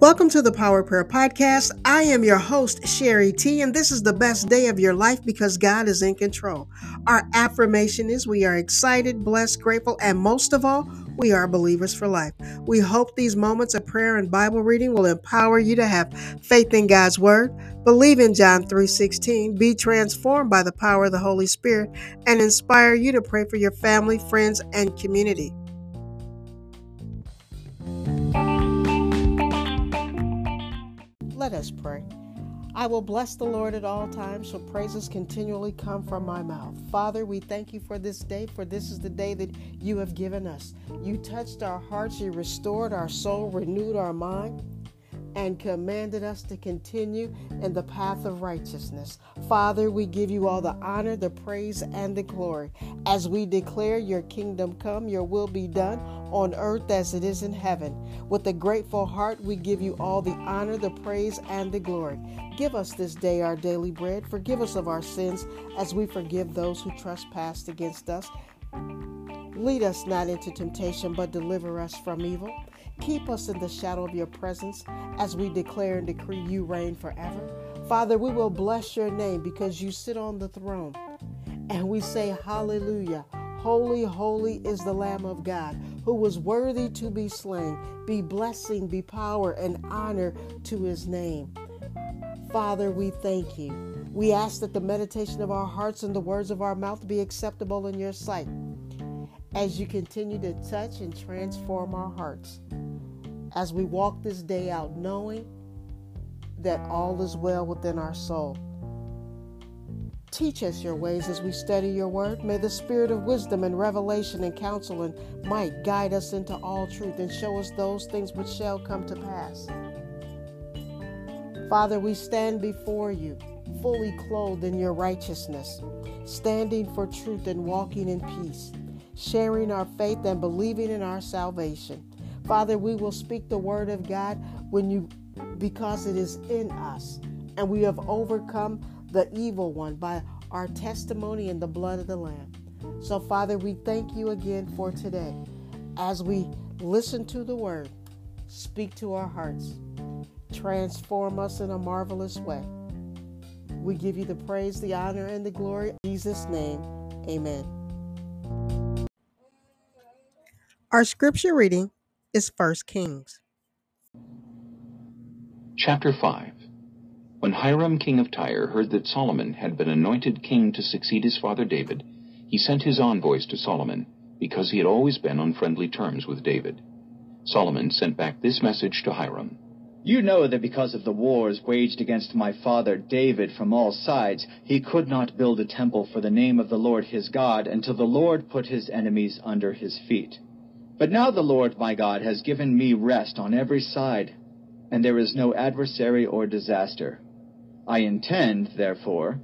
Welcome to the Power Prayer Podcast. I am your host, Sherrie T, and this is the best day of your life because God is in control. Our affirmation is we are excited, blessed, grateful, and most of all, we are believers for life. We hope these moments of prayer and Bible reading will empower you to have faith in God's word, believe in John 3:16, be transformed by the power of the Holy Spirit, and inspire you to pray for your family, friends, and community. Let us pray. I will bless the Lord at all times, so praises continually come from my mouth. Father, we thank you for this day, for this is the day that you have given us. You touched our hearts, you restored our soul, renewed our mind and commanded us to continue in the path of righteousness. Father, we give you all the honor, the praise, and the glory as we declare your kingdom come, your will be done on earth as it is in heaven. With a grateful heart, we give you all the honor, the praise, and the glory. Give us this day our daily bread. Forgive us of our sins as we forgive those who trespass against us. Lead us not into temptation, but deliver us from evil. Keep us in the shadow of your presence as we declare and decree you reign forever. Father, we will bless your name because you sit on the throne. And we say, Hallelujah. Holy, holy is the Lamb of God who was worthy to be slain. Be blessing, be power, and honor to his name. Father, we thank you. We ask that the meditation of our hearts and the words of our mouth be acceptable in your sight as you continue to touch and transform our hearts as we walk this day out, knowing that all is well within our soul. Teach us your ways as we study your word. May the spirit of wisdom and revelation and counsel and might guide us into all truth and show us those things which shall come to pass. Father, we stand before you, fully clothed in your righteousness, standing for truth and walking in peace, sharing our faith and believing in our salvation. Father, we will speak the word of God when you because it is in us and we have overcome the evil one by our testimony in the blood of the lamb. So Father, we thank you again for today as we listen to the word. Speak to our hearts. Transform us in a marvelous way. We give you the praise, the honor, and the glory. In Jesus' name, amen. Our scripture reading is 1 Kings. Chapter 5 When Hiram king of Tyre heard that Solomon had been anointed king to succeed his father David, he sent his envoys to Solomon, because he had always been on friendly terms with David. Solomon sent back this message to Hiram. You know that because of the wars waged against my father David from all sides, he could not build a temple for the name of the Lord his God until the Lord put his enemies under his feet. But now the Lord my God has given me rest on every side, and there is no adversary or disaster. I intend, therefore,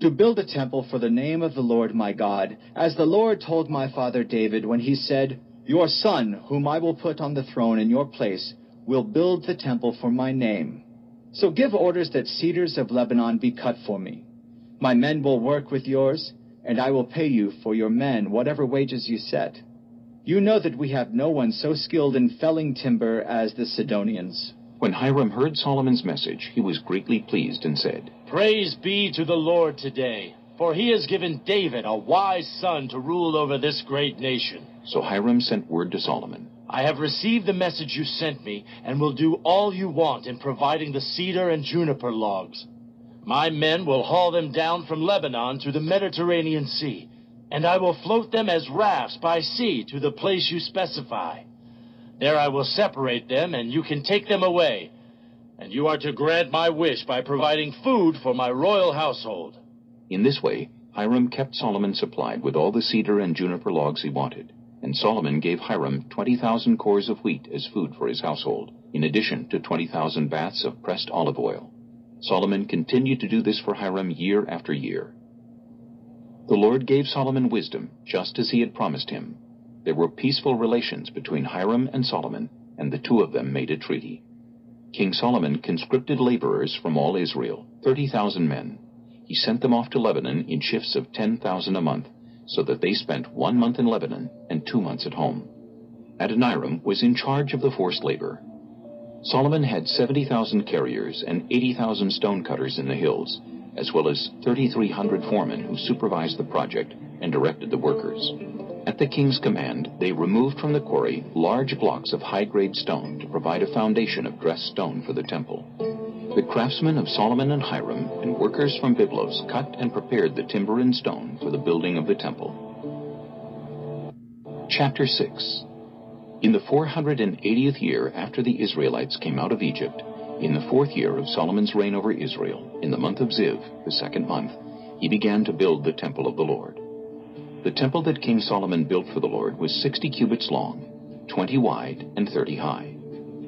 to build a temple for the name of the Lord my God, as the Lord told my father David when he said, Your son, whom I will put on the throne in your place, will build the temple for my name. So give orders that cedars of Lebanon be cut for me. My men will work with yours, and I will pay you for your men whatever wages you set. You know that we have no one so skilled in felling timber as the Sidonians. When Hiram heard Solomon's message, he was greatly pleased and said, Praise be to the Lord today, for he has given David a wise son to rule over this great nation. So Hiram sent word to Solomon. I have received the message you sent me, and will do all you want in providing the cedar and juniper logs. My men will haul them down from Lebanon to the Mediterranean Sea and I will float them as rafts by sea to the place you specify. There I will separate them, and you can take them away. And you are to grant my wish by providing food for my royal household. In this way, Hiram kept Solomon supplied with all the cedar and juniper logs he wanted, and Solomon gave Hiram 20,000 cors of wheat as food for his household, in addition to 20,000 baths of pressed olive oil. Solomon continued to do this for Hiram year after year. The Lord gave Solomon wisdom, just as he had promised him. There were peaceful relations between Hiram and Solomon, and the two of them made a treaty. King Solomon conscripted laborers from all Israel, 30,000 men. He sent them off to Lebanon in shifts of 10,000 a month, so that they spent one month in Lebanon and two months at home. Adoniram was in charge of the forced labor. Solomon had 70,000 carriers and 80,000 stonecutters in the hills, as well as 3,300 foremen who supervised the project and directed the workers. At the king's command, they removed from the quarry large blocks of high-grade stone to provide a foundation of dressed stone for the temple. The craftsmen of Solomon and Hiram and workers from Byblos cut and prepared the timber and stone for the building of the temple. Chapter 6 In the 480th year after the Israelites came out of Egypt, in the fourth year of Solomon's reign over Israel, in the month of Ziv, the second month, he began to build the temple of the Lord. The temple that King Solomon built for the Lord was 60 cubits long, 20 wide, and 30 high.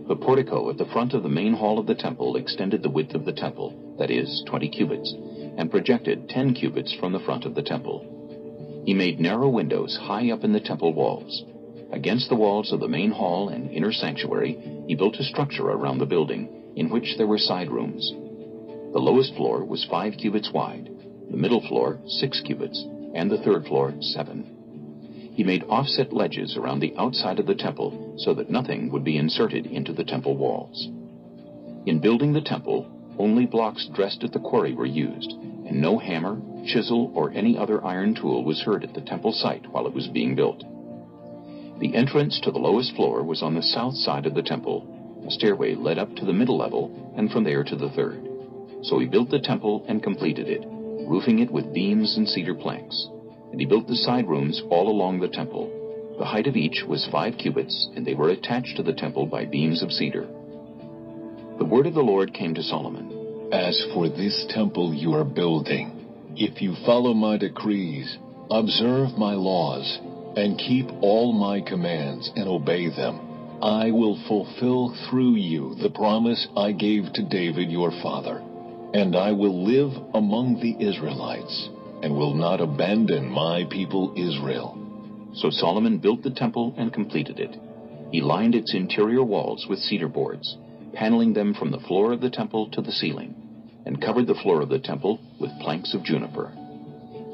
The portico at the front of the main hall of the temple extended the width of the temple, that is, 20 cubits, and projected 10 cubits from the front of the temple. He made narrow windows high up in the temple walls. Against the walls of the main hall and inner sanctuary, he built a structure around the building, in which there were side rooms. The lowest floor was five cubits wide, the middle floor six cubits, and the third floor seven. He made offset ledges around the outside of the temple so that nothing would be inserted into the temple walls. In building the temple, only blocks dressed at the quarry were used, and no hammer, chisel, or any other iron tool was heard at the temple site while it was being built. The entrance to the lowest floor was on the south side of the temple. Stairway led up to the middle level, and from there to the third. So he built the temple and completed it, roofing it with beams and cedar planks. And he built the side rooms all along the temple. The height of each was five cubits, and they were attached to the temple by beams of cedar. The word of the Lord came to Solomon. As for this temple you are building, if you follow my decrees, observe my laws, and keep all my commands and obey them, I will fulfill through you the promise I gave to David your father. And I will live among the Israelites, and will not abandon my people Israel. So Solomon built the temple and completed it. He lined its interior walls with cedar boards, paneling them from the floor of the temple to the ceiling, and covered the floor of the temple with planks of juniper.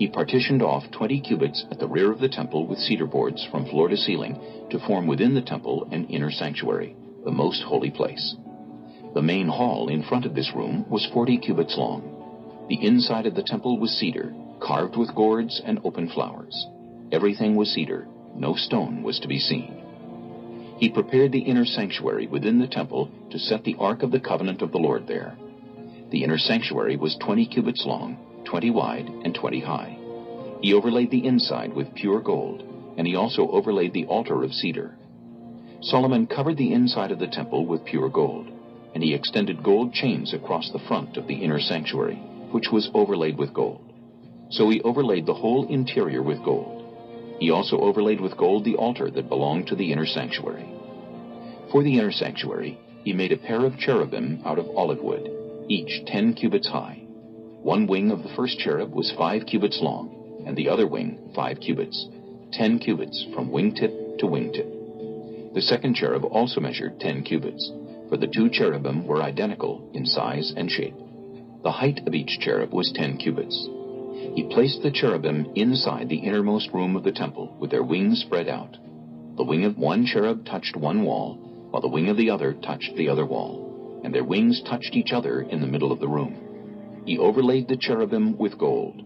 He partitioned off 20 cubits at the rear of the temple with cedar boards from floor to ceiling to form within the temple an inner sanctuary, the most holy place. The main hall in front of this room was 40 cubits long. The inside of the temple was cedar, carved with gourds and open flowers. Everything was cedar, no stone was to be seen. He prepared the inner sanctuary within the temple to set the Ark of the Covenant of the Lord there. The inner sanctuary was 20 cubits long, 20 wide, and 20 high. He overlaid the inside with pure gold, and he also overlaid the altar of cedar. Solomon covered the inside of the temple with pure gold, and he extended gold chains across the front of the inner sanctuary, which was overlaid with gold. So he overlaid the whole interior with gold. He also overlaid with gold the altar that belonged to the inner sanctuary. For the inner sanctuary, he made a pair of cherubim out of olive wood, each ten cubits high. One wing of the first cherub was five cubits long, and the other wing five cubits, ten cubits from wingtip to wingtip. The second cherub also measured ten cubits, for the two cherubim were identical in size and shape. The height of each cherub was ten cubits. He placed the cherubim inside the innermost room of the temple with their wings spread out. The wing of one cherub touched one wall, while the wing of the other touched the other wall, and their wings touched each other in the middle of the room. He overlaid the cherubim with gold.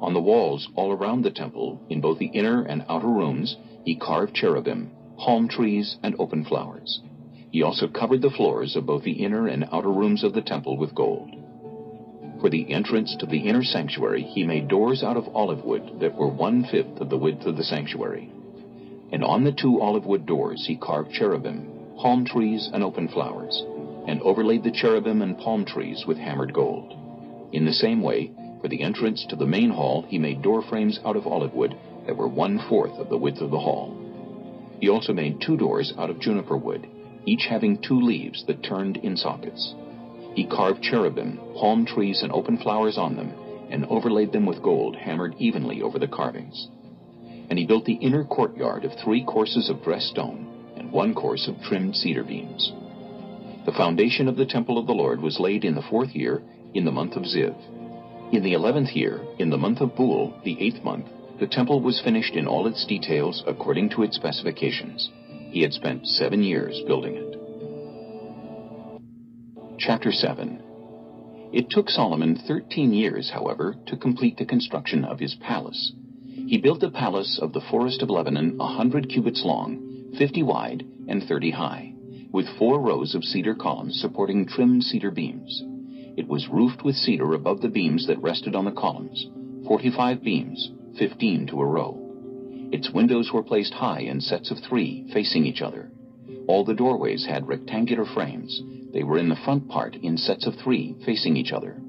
On the walls all around the temple, in both the inner and outer rooms, he carved cherubim, palm trees, and open flowers. He also covered the floors of both the inner and outer rooms of the temple with gold. For the entrance to the inner sanctuary, he made doors out of olive wood that were one-fifth of the width of the sanctuary. And on the two olive wood doors he carved cherubim, palm trees, and open flowers, and overlaid the cherubim and palm trees with hammered gold. In the same way, for the entrance to the main hall, he made door frames out of olive wood that were one-fourth of the width of the hall. He also made two doors out of juniper wood, each having two leaves that turned in sockets. He carved cherubim, palm trees, and open flowers on them, and overlaid them with gold hammered evenly over the carvings. And he built the inner courtyard of three courses of dressed stone, and one course of trimmed cedar beams. The foundation of the temple of the Lord was laid in the fourth year, in the month of Ziv. In the eleventh year, in the month of Bul, the eighth month, the temple was finished in all its details according to its specifications. He had spent seven years building it. Chapter 7 It took Solomon thirteen years, however, to complete the construction of his palace. He built a palace of the forest of Lebanon a hundred cubits long, fifty wide, and thirty high, with four rows of cedar columns supporting trimmed cedar beams. It was roofed with cedar above the beams that rested on the columns, forty-five beams, fifteen to a row. Its windows were placed high in sets of three, facing each other. All the doorways had rectangular frames. They were in the front part in sets of three, facing each other.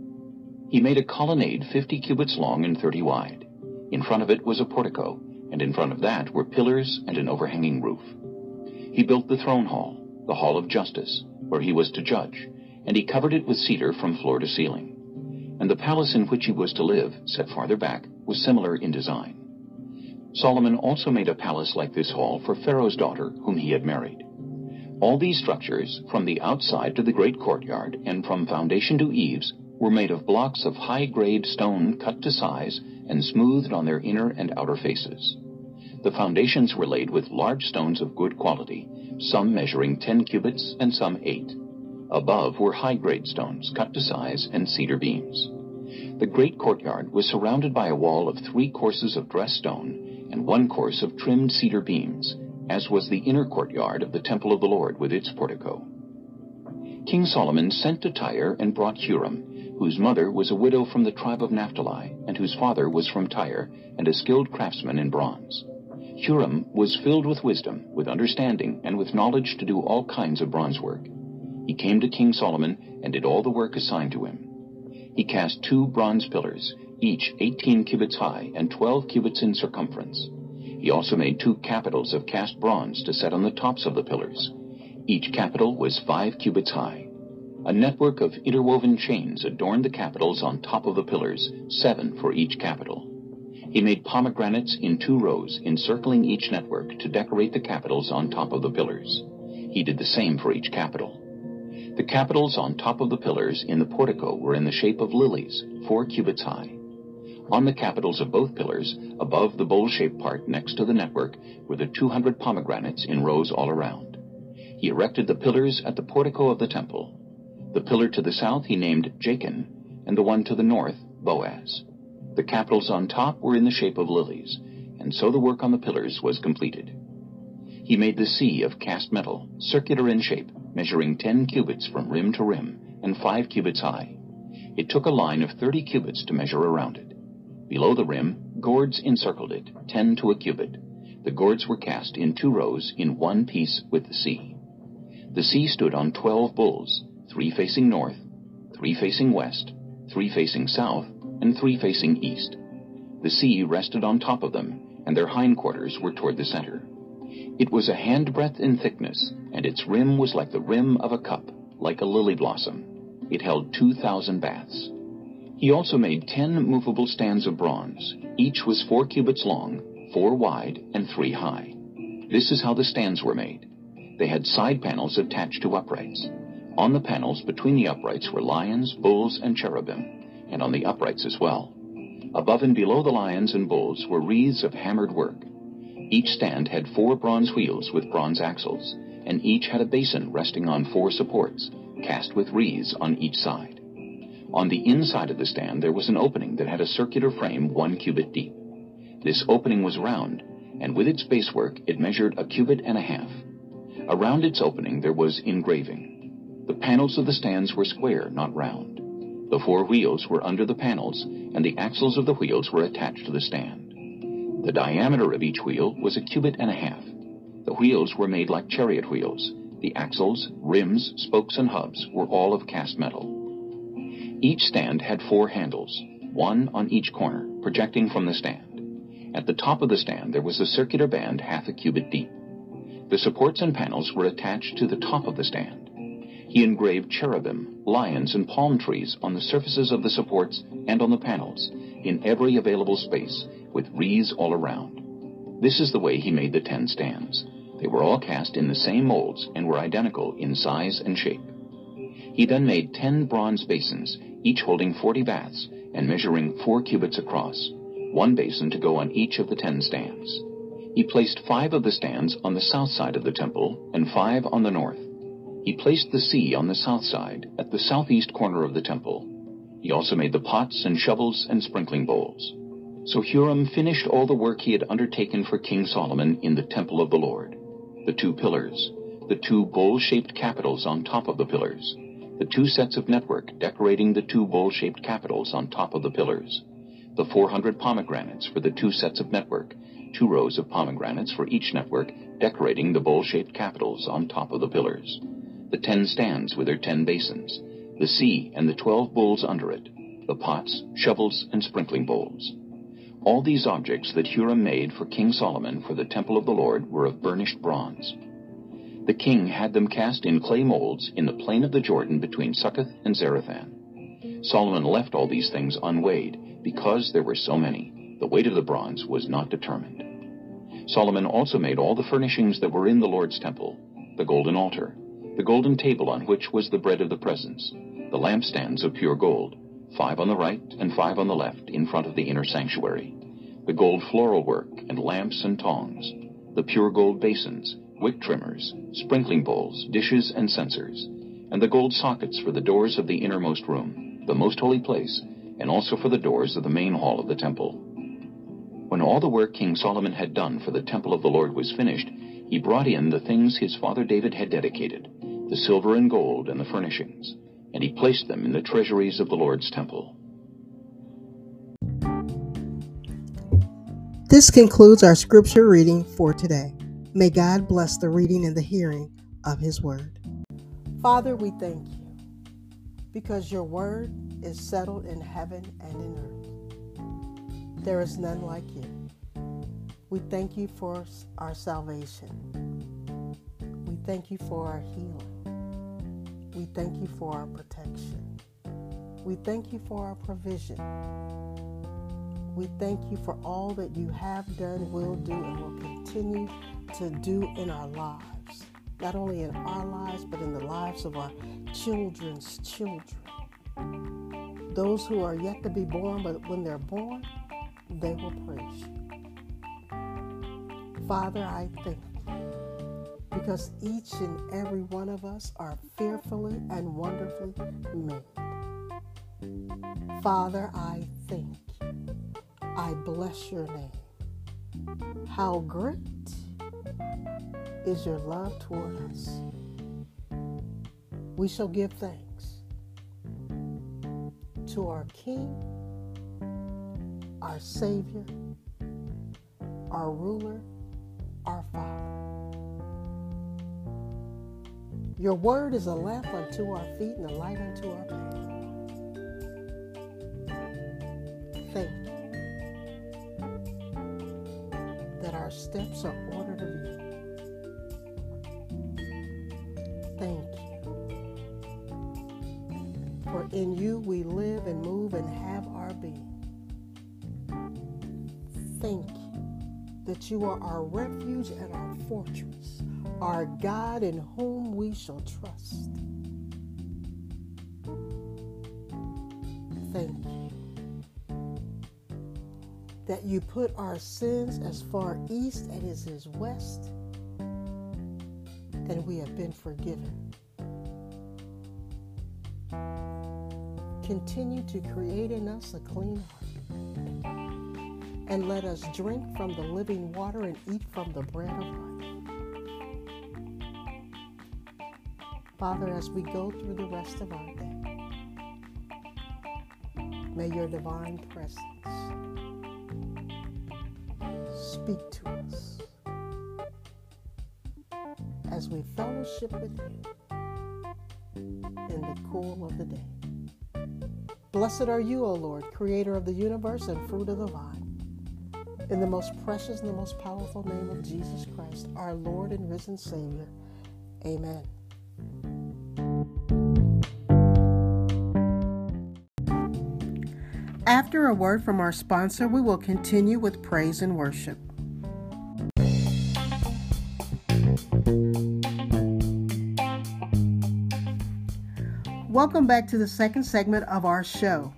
He made a colonnade fifty cubits long and thirty wide. In front of it was a portico, and in front of that were pillars and an overhanging roof. He built the throne hall, the hall of justice, where he was to judge, and he covered it with cedar from floor to ceiling. And the palace in which he was to live, set farther back, was similar in design. Solomon also made a palace like this hall for Pharaoh's daughter, whom he had married. All these structures, from the outside to the great courtyard, and from foundation to eaves, were made of blocks of high-grade stone cut to size and smoothed on their inner and outer faces. The foundations were laid with large stones of good quality, some measuring ten cubits and some eight. Above were high-grade stones cut to size and cedar beams. The great courtyard was surrounded by a wall of three courses of dressed stone and one course of trimmed cedar beams, as was the inner courtyard of the temple of the Lord with its portico. King Solomon sent to Tyre and brought Huram, whose mother was a widow from the tribe of Naphtali, and whose father was from Tyre, and a skilled craftsman in bronze. Huram was filled with wisdom, with understanding, and with knowledge to do all kinds of bronze work. He came to King Solomon and did all the work assigned to him. He cast two bronze pillars, each 18 cubits high and 12 cubits in circumference. He also made two capitals of cast bronze to set on the tops of the pillars. Each capital was five cubits high. A network of interwoven chains adorned the capitals on top of the pillars, seven for each capital. He made pomegranates in two rows encircling each network to decorate the capitals on top of the pillars. He did the same for each capital. The capitals on top of the pillars in the portico were in the shape of lilies, four cubits high. On the capitals of both pillars, above the bowl-shaped part next to the network, were the 200 pomegranates in rows all around. He erected the pillars at the portico of the temple. The pillar to the south he named Jachin, and the one to the north, Boaz. The capitals on top were in the shape of lilies, and so the work on the pillars was completed. He made the sea of cast metal, circular in shape, measuring ten cubits from rim to rim, and five cubits high. It took a line of thirty cubits to measure around it. Below the rim, gourds encircled it, ten to a cubit. The gourds were cast in two rows in one piece with the sea. The sea stood on twelve bulls, three facing north, three facing west, three facing south, and three facing east. The sea rested on top of them, and their hindquarters were toward the center. It was a handbreadth in thickness, and its rim was like the rim of a cup, like a lily blossom. It held two thousand baths. He also made ten movable stands of bronze. Each was four cubits long, four wide, and three high. This is how the stands were made. They had side panels attached to uprights. On the panels between the uprights were lions, bulls, and cherubim, and on the uprights as well. Above and below the lions and bulls were wreaths of hammered work. Each stand had four bronze wheels with bronze axles, and each had a basin resting on four supports, cast with wreaths on each side. On the inside of the stand there was an opening that had a circular frame one cubit deep. This opening was round, and with its basework it measured a cubit and a half. Around its opening there was engraving. The panels of the stands were square, not round. The four wheels were under the panels, and the axles of the wheels were attached to the stand. The diameter of each wheel was a cubit and a half. The wheels were made like chariot wheels. The axles, rims, spokes, and hubs were all of cast metal. Each stand had four handles, one on each corner, projecting from the stand. At the top of the stand there was a circular band half a cubit deep. The supports and panels were attached to the top of the stand. He engraved cherubim, lions, and palm trees on the surfaces of the supports and on the panels, in every available space, with wreaths all around. This is the way he made the ten stands. They were all cast in the same molds and were identical in size and shape. He then made ten bronze basins, each holding forty baths and measuring four cubits across, one basin to go on each of the ten stands. He placed five of the stands on the south side of the temple and five on the north. He placed the sea on the south side, at the southeast corner of the temple. He also made the pots and shovels and sprinkling bowls. So Huram finished all the work he had undertaken for King Solomon in the temple of the Lord. The two pillars, the two bowl-shaped capitals on top of the pillars, the two sets of network decorating the two bowl-shaped capitals on top of the pillars, the 400 pomegranates for the two sets of network, two rows of pomegranates for each network decorating the bowl-shaped capitals on top of the pillars, the ten stands with their ten basins, the sea and the twelve bowls under it, the pots, shovels, and sprinkling bowls. All these objects that Huram made for King Solomon for the temple of the Lord were of burnished bronze. The king had them cast in clay molds in the plain of the Jordan between Succoth and Zarethan. Solomon left all these things unweighed because there were so many. The weight of the bronze was not determined. Solomon also made all the furnishings that were in the Lord's temple, the golden altar, the golden table on which was the bread of the presence, the lampstands of pure gold, five on the right and five on the left in front of the inner sanctuary, the gold floral work and lamps and tongs, the pure gold basins, wick trimmers, sprinkling bowls, dishes, and censers, and the gold sockets for the doors of the innermost room, the most holy place, and also for the doors of the main hall of the temple. When all the work King Solomon had done for the temple of the Lord was finished, he brought in the things his father David had dedicated, the silver and gold and the furnishings, and he placed them in the treasuries of the Lord's temple. This concludes our scripture reading for today. May God bless the reading and the hearing of His word. Father, we thank you because your word is settled in heaven and in earth. There is none like you. We thank you for our salvation. We thank you for our healing. We thank you for our protection. We thank you for our provision. We thank you for all that you have done, will do, and will continue to do in our lives. Not only in our lives, but in the lives of our children's children. Those who are yet to be born, but when they're born, they will praise you. Father, I thank you because each and every one of us are fearfully and wonderfully made. Father, I thank you. I bless your name. How great is your love toward us. We shall give thanks to our King, our Savior, our ruler, our Father. Your word is a lamp unto our feet and a light unto our path. Thank you that our steps are ordered of you. Thank you. For in you we live and move and have our being. Thank you that you are our refuge and our fortress, our God in whom we shall trust. Thank you that you put our sins as far east as is west, and we have been forgiven. Continue to create in us a clean heart, and let us drink from the living water and eat from the bread of life. Father, as we go through the rest of our day, may your divine presence speak to us as we fellowship with you in the cool of the day. Blessed are you, O Lord, creator of the universe and fruit of the vine. In the most precious and the most powerful name of Jesus Christ, our Lord and risen Savior. Amen. After a word from our sponsor, we will continue with praise and worship. Welcome back to the second segment of our show.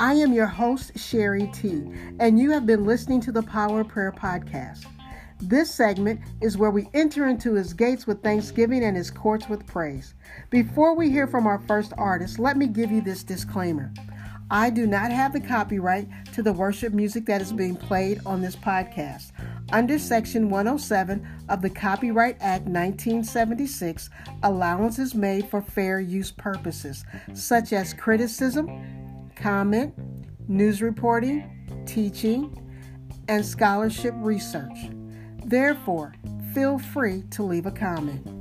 I am your host, Sherrie T, and you have been listening to the Power Prayer Podcast. This segment is where we enter into his gates with thanksgiving and his courts with praise. Before we hear from our first artist, let me give you this disclaimer. I do not have the copyright to the worship music that is being played on this podcast. Under Section 107 of the Copyright Act 1976, allowance is made for fair use purposes, such as criticism, comment, news reporting, teaching, and scholarship research. Therefore, feel free to leave a comment.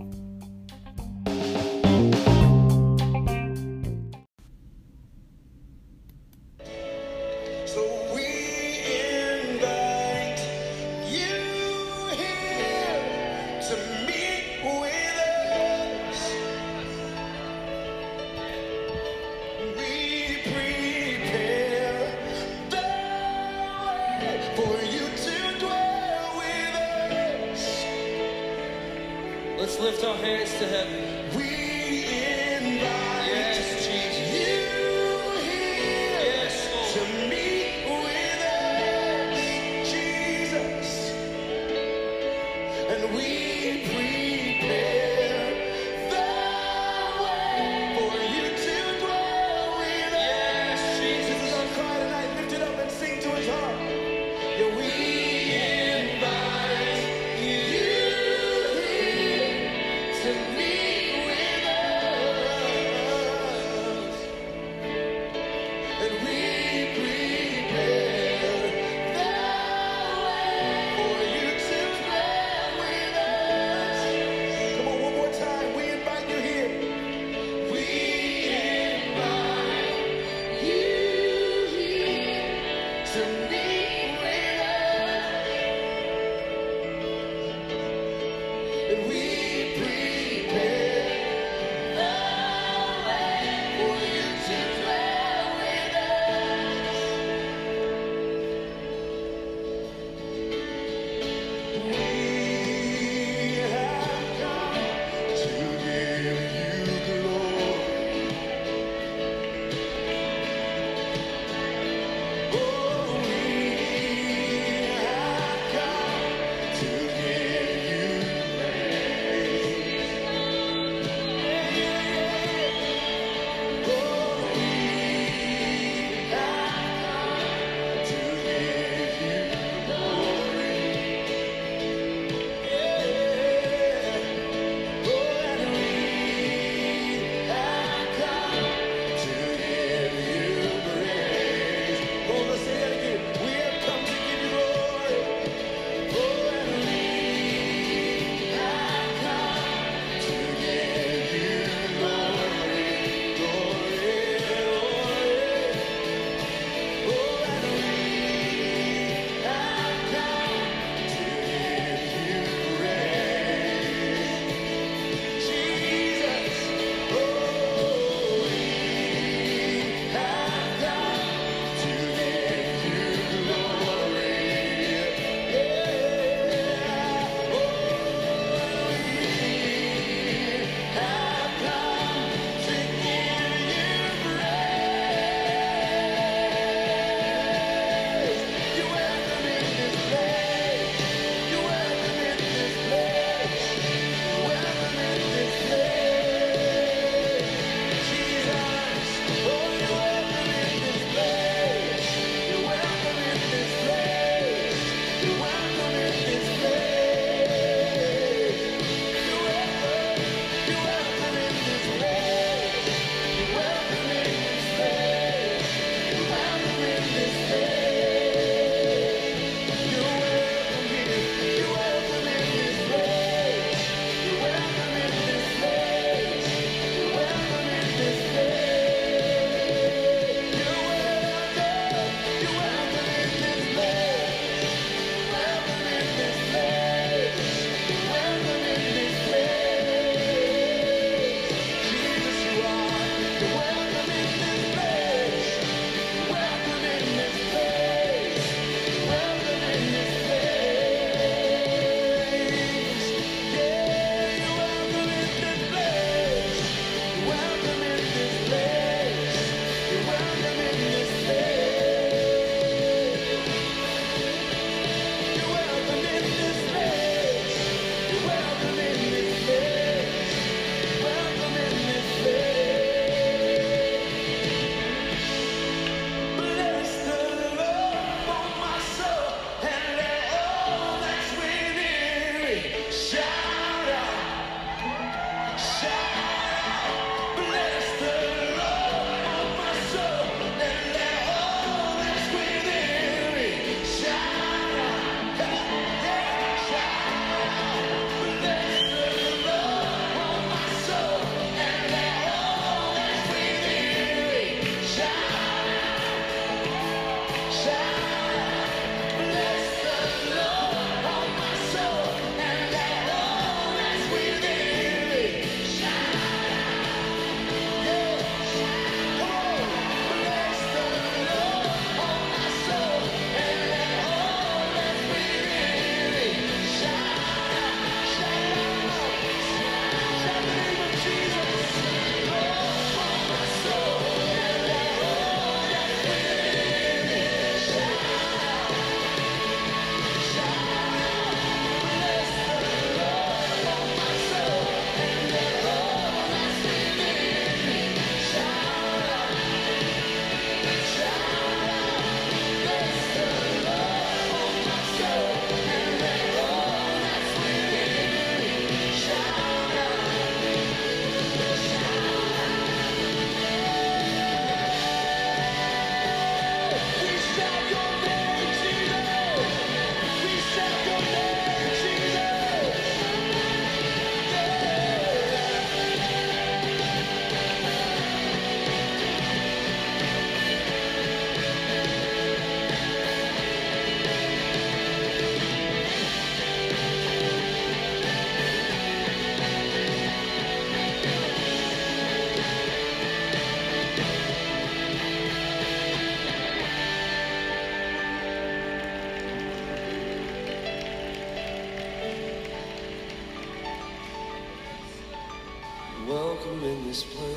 Welcome in this place.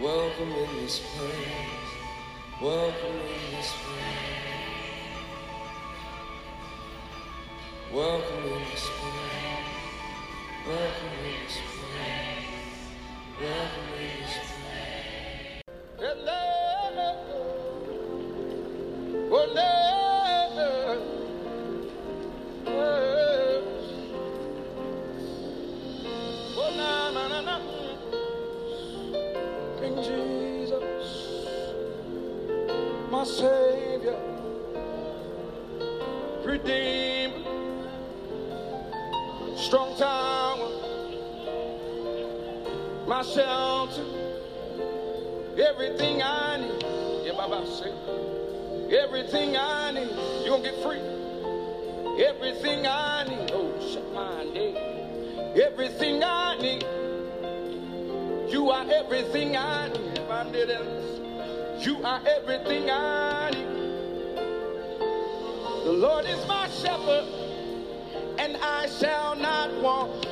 Welcome in this place. Welcome in this place. Welcome in this place. Welcome in this place. Everything I need. You gonna get free. Everything I need. Oh, shut my name. Everything I need. You are everything I need. If I did it, you are everything I need. The Lord is my shepherd, and I shall not want.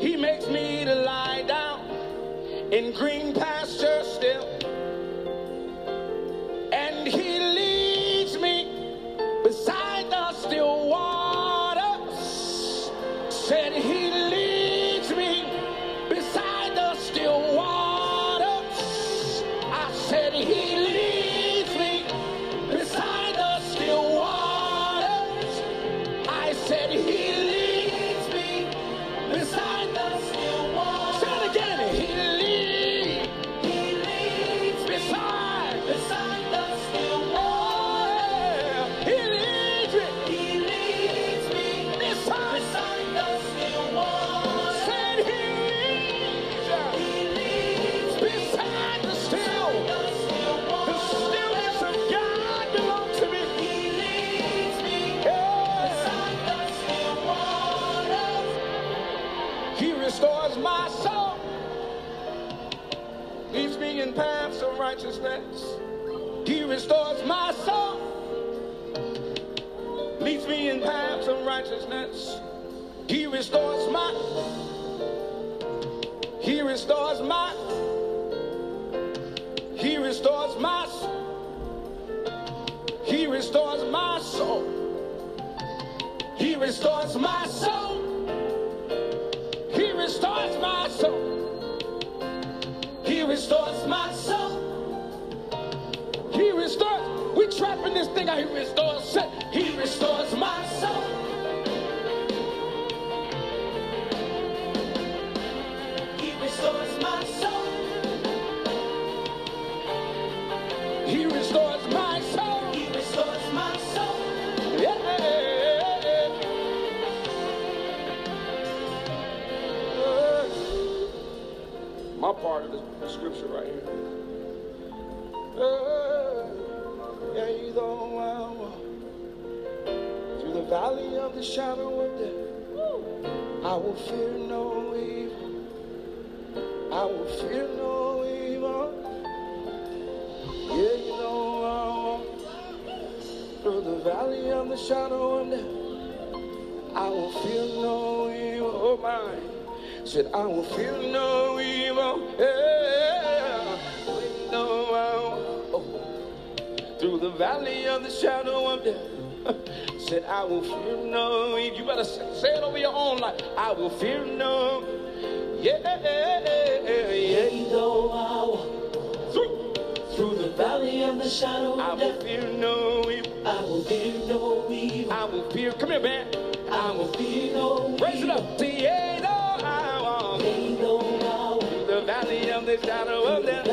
He makes me to lie down in green righteousness. He restores my. He restores my. He restores my. He restores my soul. He restores my soul. He restores my soul. He restores my soul. He restores. We trapping this thing out. He restores. He restores my soul. Scripture right here. Uh, yea, though I walk through the valley of the shadow of death, I will fear no evil. I will fear no evil. Yeah, you know I walk through the valley of the shadow of death. I will fear no evil. Oh my. Said I will fear no evil. Yeah. Valley of the shadow of death. Said I will fear no evil. You better say, it over your own life. I will fear no. Yeah, yeah. yeah. Though I walk Through. through the valley of the shadow of death, I will fear no evil. I will fear no evil. I will fear. Come here, man. I will fear no evil. Raise it up. Yeah, no, I walk Yea, though I walk through the valley of the shadow of death.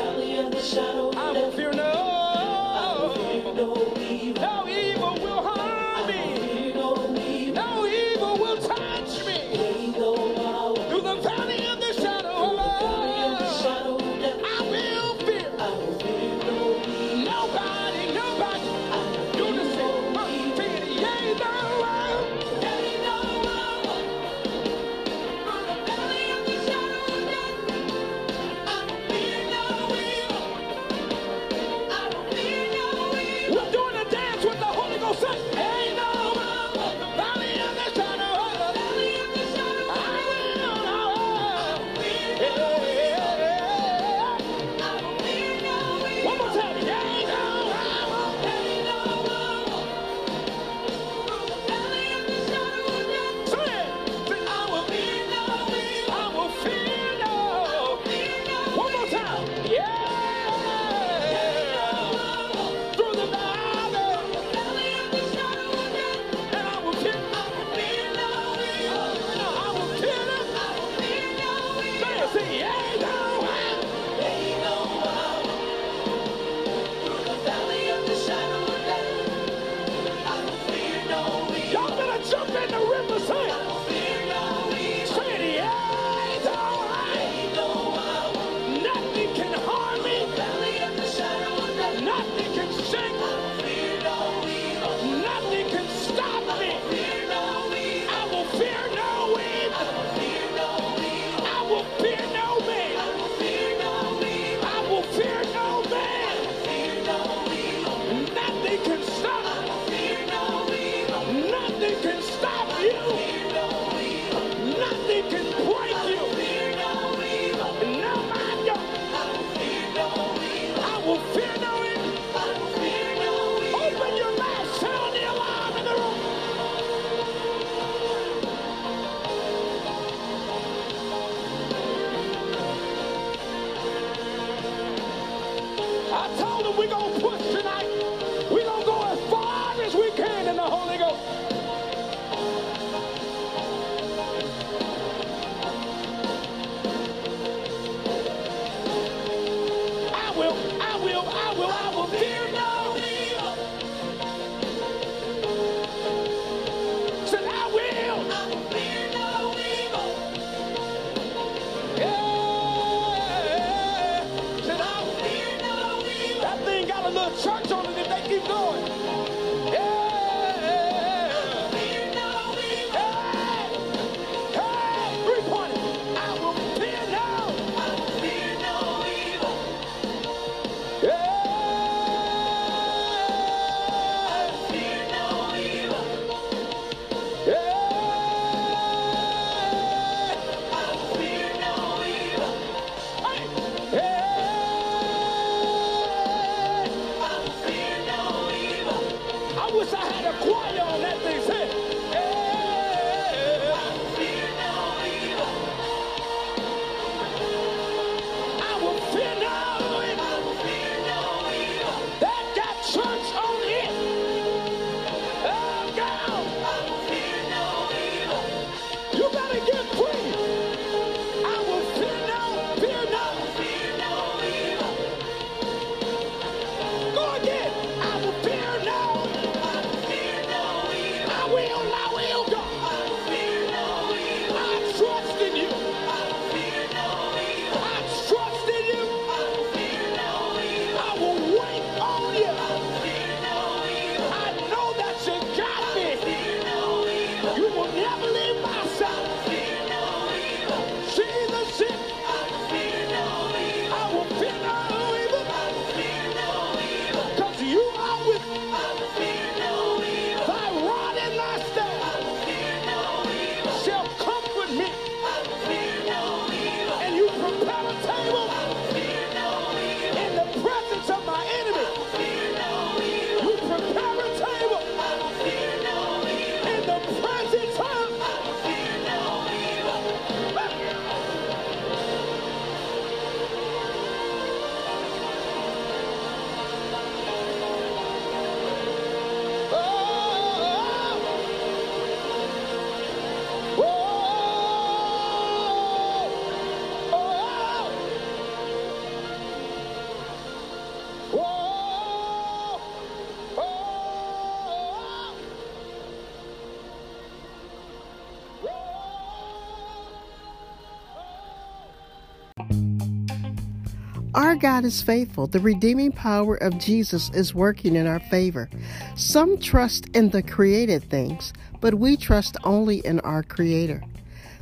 God is faithful. The redeeming power of Jesus is working in our favor. Some trust in the created things, but we trust only in our Creator.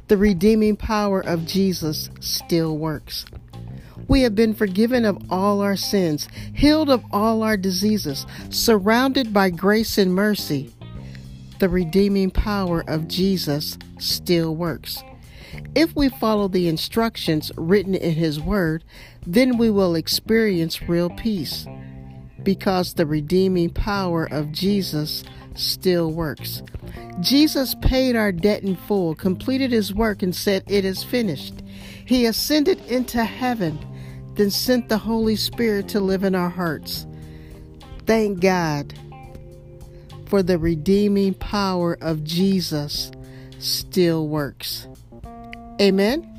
The redeeming power of Jesus still works. We have been forgiven of all our sins, healed of all our diseases, surrounded by grace and mercy. The redeeming power of Jesus still works. If we follow the instructions written in His Word, then we will experience real peace because the redeeming power of Jesus still works. Jesus paid our debt in full, completed His work, and said, It is finished. He ascended into heaven, then sent the Holy Spirit to live in our hearts. Thank God for the redeeming power of Jesus still works. Amen.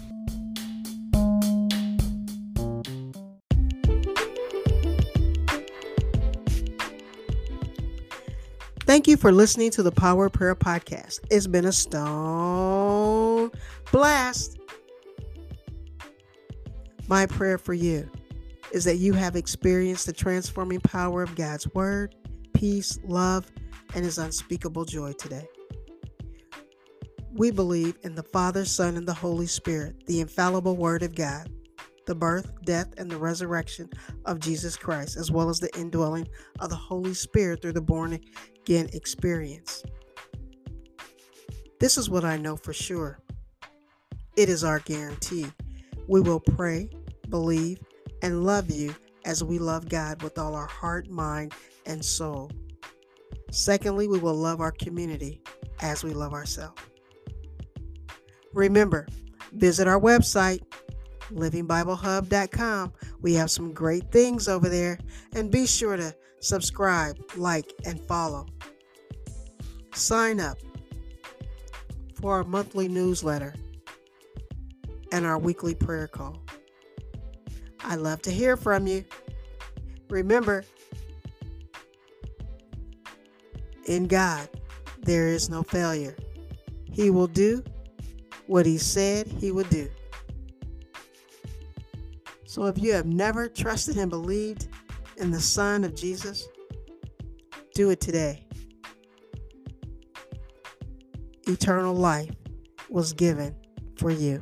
Thank you for listening to the Power Prayer Podcast. It's been a stone blast. My prayer for you is that you have experienced the transforming power of God's Word, peace, love, and His unspeakable joy today. We believe in the Father, Son, and the Holy Spirit, the infallible Word of God, the birth, death, and the resurrection of Jesus Christ, as well as the indwelling of the Holy Spirit through the born again experience. This is what I know for sure. It is our guarantee. We will pray, believe, and love you as we love God with all our heart, mind, and soul. Secondly, we will love our community as we love ourselves. Remember, visit our website, livingbiblehub.com. We have some great things over there. And be sure to subscribe, like, and follow. Sign up for our monthly newsletter and our weekly prayer call. I love to hear from you. Remember, in God, there is no failure. He will do what He said He would do. So if you have never trusted and believed in the Son of Jesus, do it today. Eternal life was given for you.